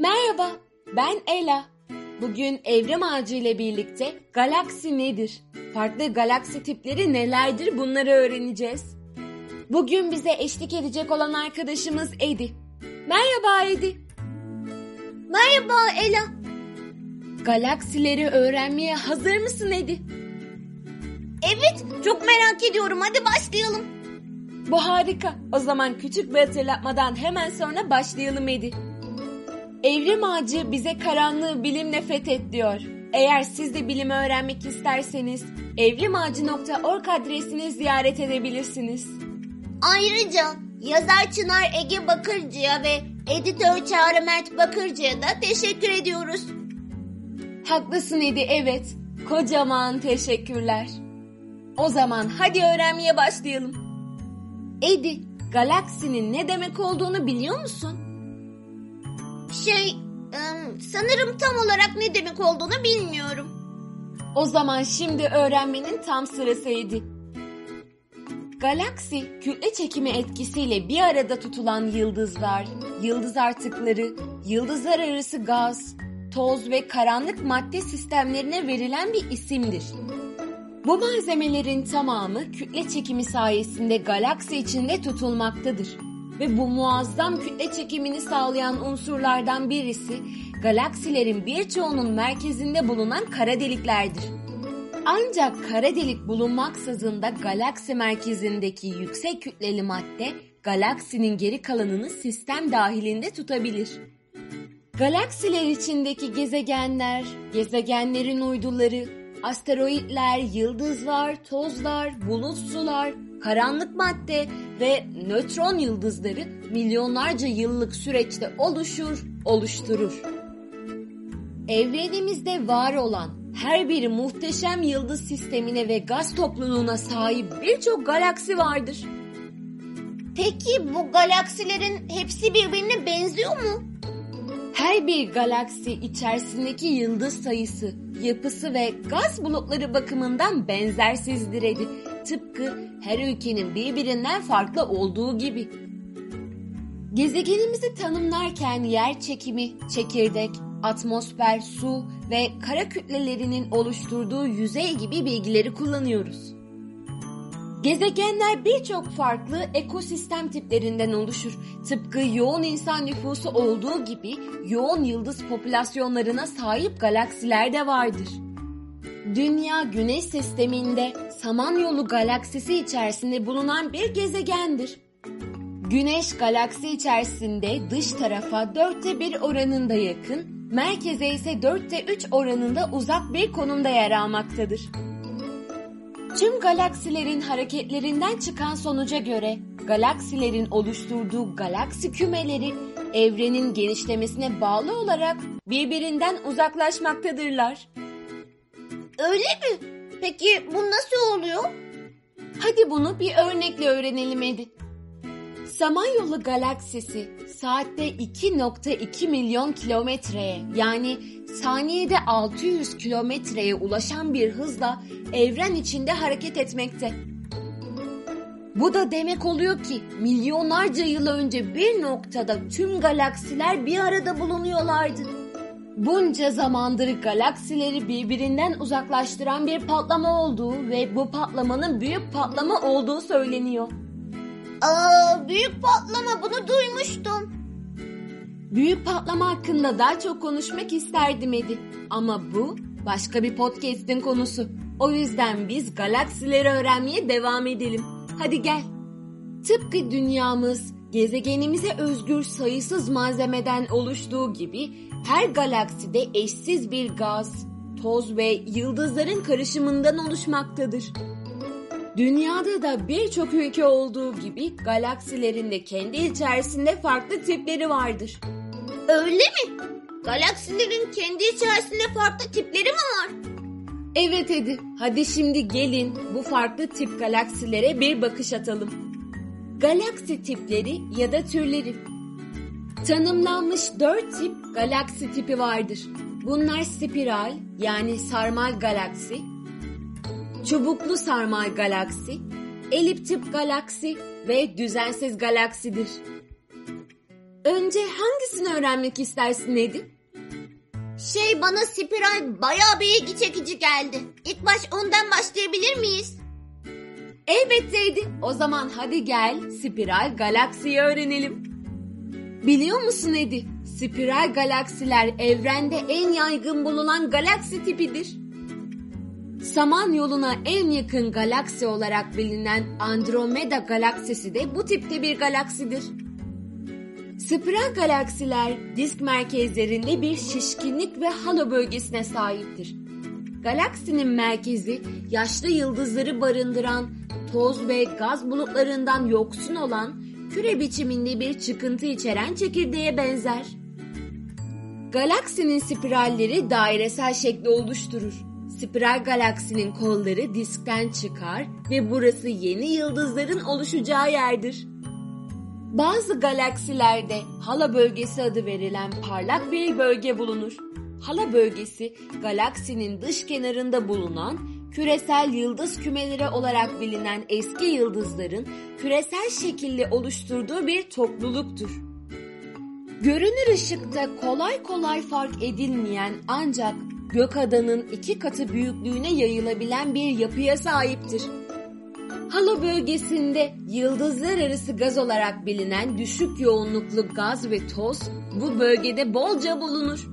Merhaba, ben Ela. Bugün evrim ağacı ile birlikte galaksi nedir? Farklı galaksi tipleri nelerdir bunları öğreneceğiz. Bugün bize eşlik edecek olan arkadaşımız Edi. Merhaba Edi. Merhaba Ela. Galaksileri öğrenmeye hazır mısın Edi? Evet, çok merak ediyorum. Hadi başlayalım. Bu harika. O zaman küçük bir hatırlatmadan hemen sonra başlayalım Edi. Evrim ağacı bize karanlığı bilimle fethet diyor. Eğer siz de bilimi öğrenmek isterseniz evrimağacı.org adresini ziyaret edebilirsiniz. Ayrıca yazar Çınar Ege Bakırcı'ya ve editör Çağrı Mert Bakırcı'ya da teşekkür ediyoruz. Haklısın Edi evet. Kocaman teşekkürler. O zaman hadi öğrenmeye başlayalım. Edi, galaksinin ne demek olduğunu biliyor musun? Şey, ım, sanırım tam olarak ne demek olduğunu bilmiyorum. O zaman şimdi öğrenmenin tam sırası Edi. Galaksi, kütle çekimi etkisiyle bir arada tutulan yıldızlar, yıldız artıkları, yıldızlar arası gaz, toz ve karanlık madde sistemlerine verilen bir isimdir. Bu malzemelerin tamamı kütle çekimi sayesinde galaksi içinde tutulmaktadır. Ve bu muazzam kütle çekimini sağlayan unsurlardan birisi galaksilerin birçoğunun merkezinde bulunan kara deliklerdir. Ancak kara delik bulunmaksızın da galaksi merkezindeki yüksek kütleli madde galaksinin geri kalanını sistem dahilinde tutabilir. Galaksiler içindeki gezegenler, gezegenlerin uyduları, asteroitler, yıldızlar, tozlar, bulut sular, karanlık madde ve nötron yıldızları milyonlarca yıllık süreçte oluşur, oluşturur. Evrenimizde var olan her biri muhteşem yıldız sistemine ve gaz topluluğuna sahip birçok galaksi vardır. Peki bu galaksilerin hepsi birbirine benziyor mu? Her bir galaksi içerisindeki yıldız sayısı, yapısı ve gaz bulutları bakımından benzersizdir Edi. Tıpkı her ülkenin birbirinden farklı olduğu gibi. Gezegenimizi tanımlarken yer çekimi, çekirdek, atmosfer, su ve kara kütlelerinin oluşturduğu yüzey gibi bilgileri kullanıyoruz. Gezegenler birçok farklı ekosistem tiplerinden oluşur. Tıpkı yoğun insan nüfusu olduğu gibi yoğun yıldız popülasyonlarına sahip galaksiler de vardır. Dünya Güneş sisteminde Samanyolu galaksisi içerisinde bulunan bir gezegendir. Güneş galaksi içerisinde dış tarafa dörtte bir oranında yakın, merkeze ise dörtte üç oranında uzak bir konumda yer almaktadır. Tüm galaksilerin hareketlerinden çıkan sonuca göre galaksilerin oluşturduğu galaksi kümeleri evrenin genişlemesine bağlı olarak birbirinden uzaklaşmaktadırlar. Öyle mi? Peki bu nasıl oluyor? Hadi bunu bir örnekle öğrenelim Edi. Samanyolu galaksisi saatte 2.2 milyon kilometreye yani saniyede 600 kilometreye ulaşan bir hızla evren içinde hareket etmekte. Bu da demek oluyor ki milyonlarca yıl önce bir noktada tüm galaksiler bir arada bulunuyorlardı. Bunca zamandır galaksileri birbirinden uzaklaştıran bir patlama olduğu ve bu patlamanın büyük patlama olduğu söyleniyor. Aa, büyük patlama bunu duymuştum. Büyük patlama hakkında daha çok konuşmak isterdim Edi. Ama bu başka bir podcast'in konusu. O yüzden biz galaksileri öğrenmeye devam edelim. Hadi gel. Tıpkı dünyamız gezegenimize özgür sayısız malzemeden oluştuğu gibi her galakside eşsiz bir gaz, toz ve yıldızların karışımından oluşmaktadır. Dünyada da birçok ülke olduğu gibi galaksilerin de kendi içerisinde farklı tipleri vardır. Öyle mi? Galaksilerin kendi içerisinde farklı tipleri mi var? Evet Edi, hadi şimdi gelin bu farklı tip galaksilere bir bakış atalım. Galaksi tipleri ya da türleri. Tanımlanmış dört tip galaksi tipi vardır. Bunlar spiral yani sarmal galaksi, çubuklu sarmal galaksi, eliptik galaksi ve düzensiz galaksidir. Önce hangisini öğrenmek istersin Edi? Şey bana spiral bayağı bir ilgi çekici geldi. İlk baş ondan başlayabilir miyiz? Elbette Edi. O zaman hadi gel spiral galaksiyi öğrenelim. Biliyor musun Edi? Spiral galaksiler evrende en yaygın bulunan galaksi tipidir. Samanyolu'na en yakın galaksi olarak bilinen Andromeda galaksisi de bu tipte bir galaksidir. Spiral galaksiler disk merkezlerinde bir şişkinlik ve halo bölgesine sahiptir. Galaksinin merkezi yaşlı yıldızları barındıran toz ve gaz bulutlarından yoksun olan küre biçiminde bir çıkıntı içeren çekirdeğe benzer. Galaksinin spiralleri dairesel şekli oluşturur. Spiral galaksinin kolları diskten çıkar ve burası yeni yıldızların oluşacağı yerdir. Bazı galaksilerde hala bölgesi adı verilen parlak bir bölge bulunur. Hala bölgesi galaksinin dış kenarında bulunan küresel yıldız kümeleri olarak bilinen eski yıldızların küresel şekilde oluşturduğu bir topluluktur. Görünür ışıkta kolay kolay fark edilmeyen ancak gökadanın iki katı büyüklüğüne yayılabilen bir yapıya sahiptir. Halo bölgesinde yıldızlar arası gaz olarak bilinen düşük yoğunluklu gaz ve toz bu bölgede bolca bulunur.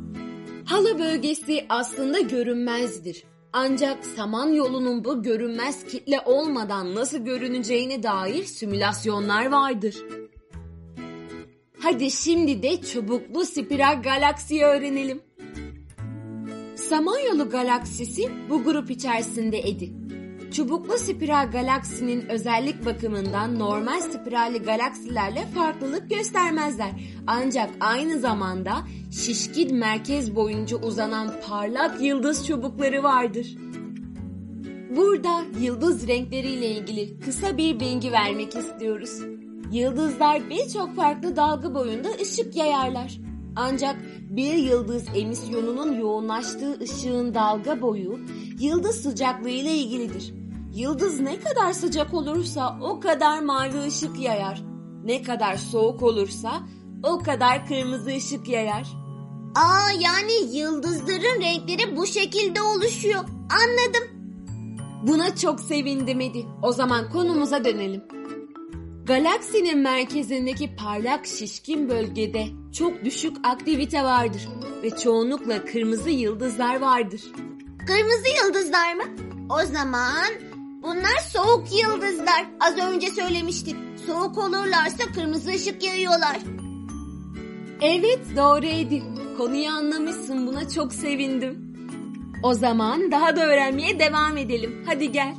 Halo bölgesi aslında görünmezdir. Ancak Samanyolu'nun bu görünmez kitle olmadan nasıl görüneceğine dair simülasyonlar vardır. Hadi şimdi de çubuklu spiral galaksiyi öğrenelim. Samanyolu galaksisi bu grup içerisinde edi. Çubuklu spiral galaksinin özellik bakımından normal spiralli galaksilerle farklılık göstermezler. Ancak aynı zamanda şişkin merkez boyunca uzanan parlak yıldız çubukları vardır. Burada yıldız renkleriyle ilgili kısa bir bilgi vermek istiyoruz. Yıldızlar birçok farklı dalga boyunda ışık yayarlar. Ancak bir yıldız emisyonunun yoğunlaştığı ışığın dalga boyu yıldız sıcaklığı ile ilgilidir. Yıldız ne kadar sıcak olursa o kadar mavi ışık yayar. Ne kadar soğuk olursa o kadar kırmızı ışık yayar. Aa yani yıldızların renkleri bu şekilde oluşuyor. Anladım. Buna çok sevindim Edi. O zaman konumuza dönelim. Galaksinin merkezindeki parlak şişkin bölgede çok düşük aktivite vardır ve çoğunlukla kırmızı yıldızlar vardır. Kırmızı yıldızlar mı? O zaman bunlar soğuk yıldızlar. Az önce söylemiştik. Soğuk olurlarsa kırmızı ışık yayıyorlar. Evet doğru Edi. Konuyu anlamışsın buna çok sevindim. O zaman daha da öğrenmeye devam edelim. Hadi gel.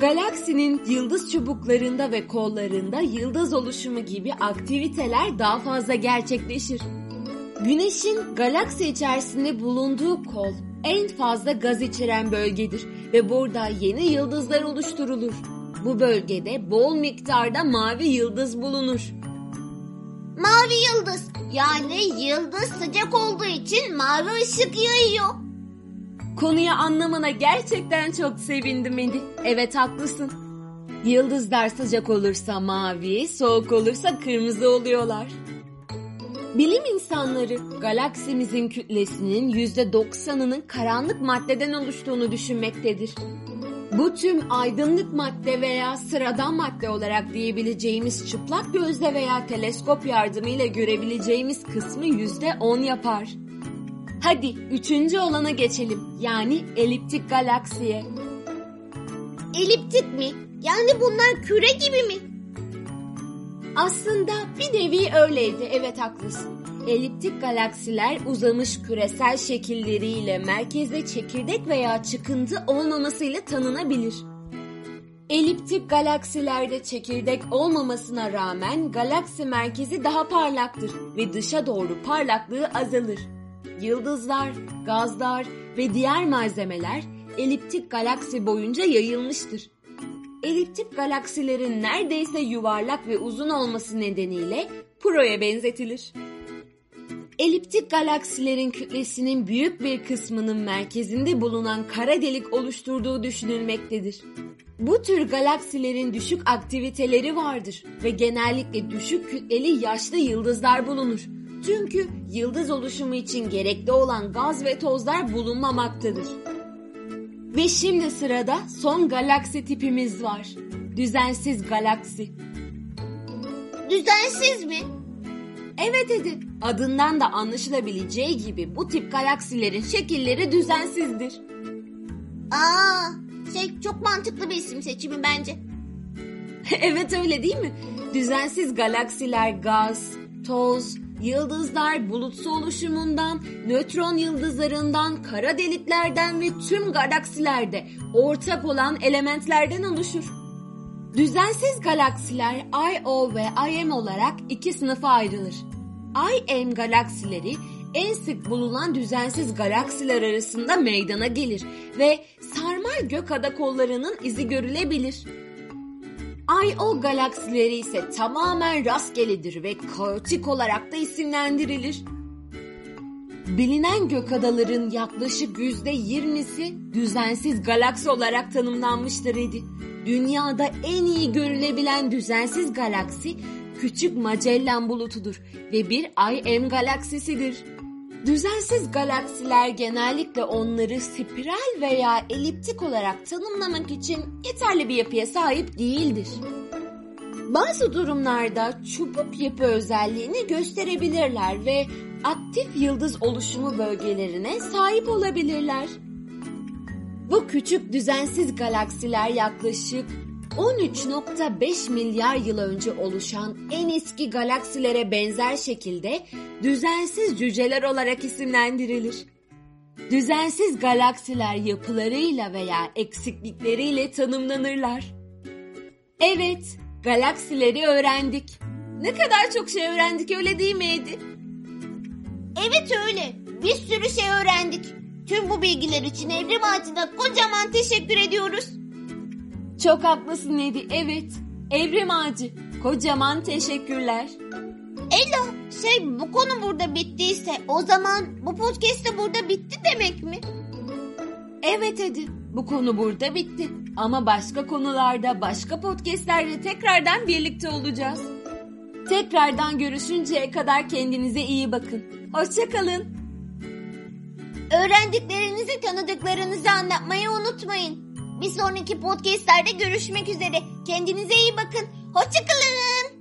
Galaksinin yıldız çubuklarında ve kollarında yıldız oluşumu gibi aktiviteler daha fazla gerçekleşir. Güneşin galaksi içerisinde bulunduğu kol en fazla gaz içeren bölgedir ve burada yeni yıldızlar oluşturulur. Bu bölgede bol miktarda mavi yıldız bulunur. Mavi yıldız yani yıldız sıcak olduğu için mavi ışık yayıyor. Konuyu anlamana gerçekten çok sevindim Edi. Evet haklısın. Yıldızlar sıcak olursa mavi, soğuk olursa kırmızı oluyorlar. Bilim insanları galaksimizin kütlesinin %90'ının karanlık maddeden oluştuğunu düşünmektedir. Bu tüm aydınlık madde veya sıradan madde olarak diyebileceğimiz çıplak gözle veya teleskop yardımıyla görebileceğimiz kısmı %10 yapar. Hadi üçüncü olana geçelim. Yani eliptik galaksiye. Eliptik mi? Yani bunlar küre gibi mi? Aslında bir nevi öyleydi. Evet haklısın. Eliptik galaksiler uzamış küresel şekilleriyle merkezde çekirdek veya çıkıntı olmamasıyla tanınabilir. Eliptik galaksilerde çekirdek olmamasına rağmen galaksi merkezi daha parlaktır ve dışa doğru parlaklığı azalır. Yıldızlar, gazlar ve diğer malzemeler eliptik galaksi boyunca yayılmıştır. Eliptik galaksilerin neredeyse yuvarlak ve uzun olması nedeniyle Pro'ya benzetilir. Eliptik galaksilerin kütlesinin büyük bir kısmının merkezinde bulunan kara delik oluşturduğu düşünülmektedir. Bu tür galaksilerin düşük aktiviteleri vardır ve genellikle düşük kütleli yaşlı yıldızlar bulunur. Çünkü yıldız oluşumu için gerekli olan gaz ve tozlar bulunmamaktadır. Ve şimdi sırada son galaksi tipimiz var. Düzensiz galaksi. Düzensiz mi? Evet Edi, adından da anlaşılabileceği gibi bu tip galaksilerin şekilleri düzensizdir. Aa, şey çok mantıklı bir isim seçimi bence. evet öyle değil mi? Düzensiz galaksiler gaz, toz, yıldızlar bulutsu oluşumundan, nötron yıldızlarından, kara deliklerden ve tüm galaksilerde ortak olan elementlerden oluşur. Düzensiz galaksiler Io ve Im olarak iki sınıfa ayrılır. Im galaksileri en sık bulunan düzensiz galaksiler arasında meydana gelir ve sarmal gök ada kollarının izi görülebilir. Io galaksileri ise tamamen rastgeledir ve kaotik olarak da isimlendirilir. Bilinen gök adaların yaklaşık yüzde yirmisi düzensiz galaksi olarak tanımlanmıştır idi. Dünyada en iyi görülebilen düzensiz galaksi Küçük Magellan bulutudur ve bir IM galaksisidir. Düzensiz galaksiler genellikle onları spiral veya eliptik olarak tanımlamak için yeterli bir yapıya sahip değildir. Bazı durumlarda çubuk yapı özelliğini gösterebilirler ve aktif yıldız oluşumu bölgelerine sahip olabilirler. Bu küçük düzensiz galaksiler yaklaşık 13.5 milyar yıl önce oluşan en eski galaksilere benzer şekilde düzensiz cüceler olarak isimlendirilir. Düzensiz galaksiler yapılarıyla veya eksiklikleriyle tanımlanırlar. Evet, galaksileri öğrendik. Ne kadar çok şey öğrendik öyle değil mi Edi? Evet öyle. Bir sürü şey öğrendik. Tüm bu bilgiler için Evrim Ağacı'na kocaman teşekkür ediyoruz. Çok haklısın Edi, evet. Evrim Ağacı, kocaman teşekkürler. Ela, şey bu konu burada bittiyse o zaman bu podcast de burada bitti demek mi? Evet Edi, bu konu burada bitti. Ama başka konularda, başka podcastlerde tekrardan birlikte olacağız. Tekrardan görüşünceye kadar kendinize iyi bakın. Hoşçakalın. Öğrendiklerinizi tanıdıklarınızı anlatmayı unutmayın. Bir sonraki podcastlerde görüşmek üzere. Kendinize iyi bakın. Hoşçakalın.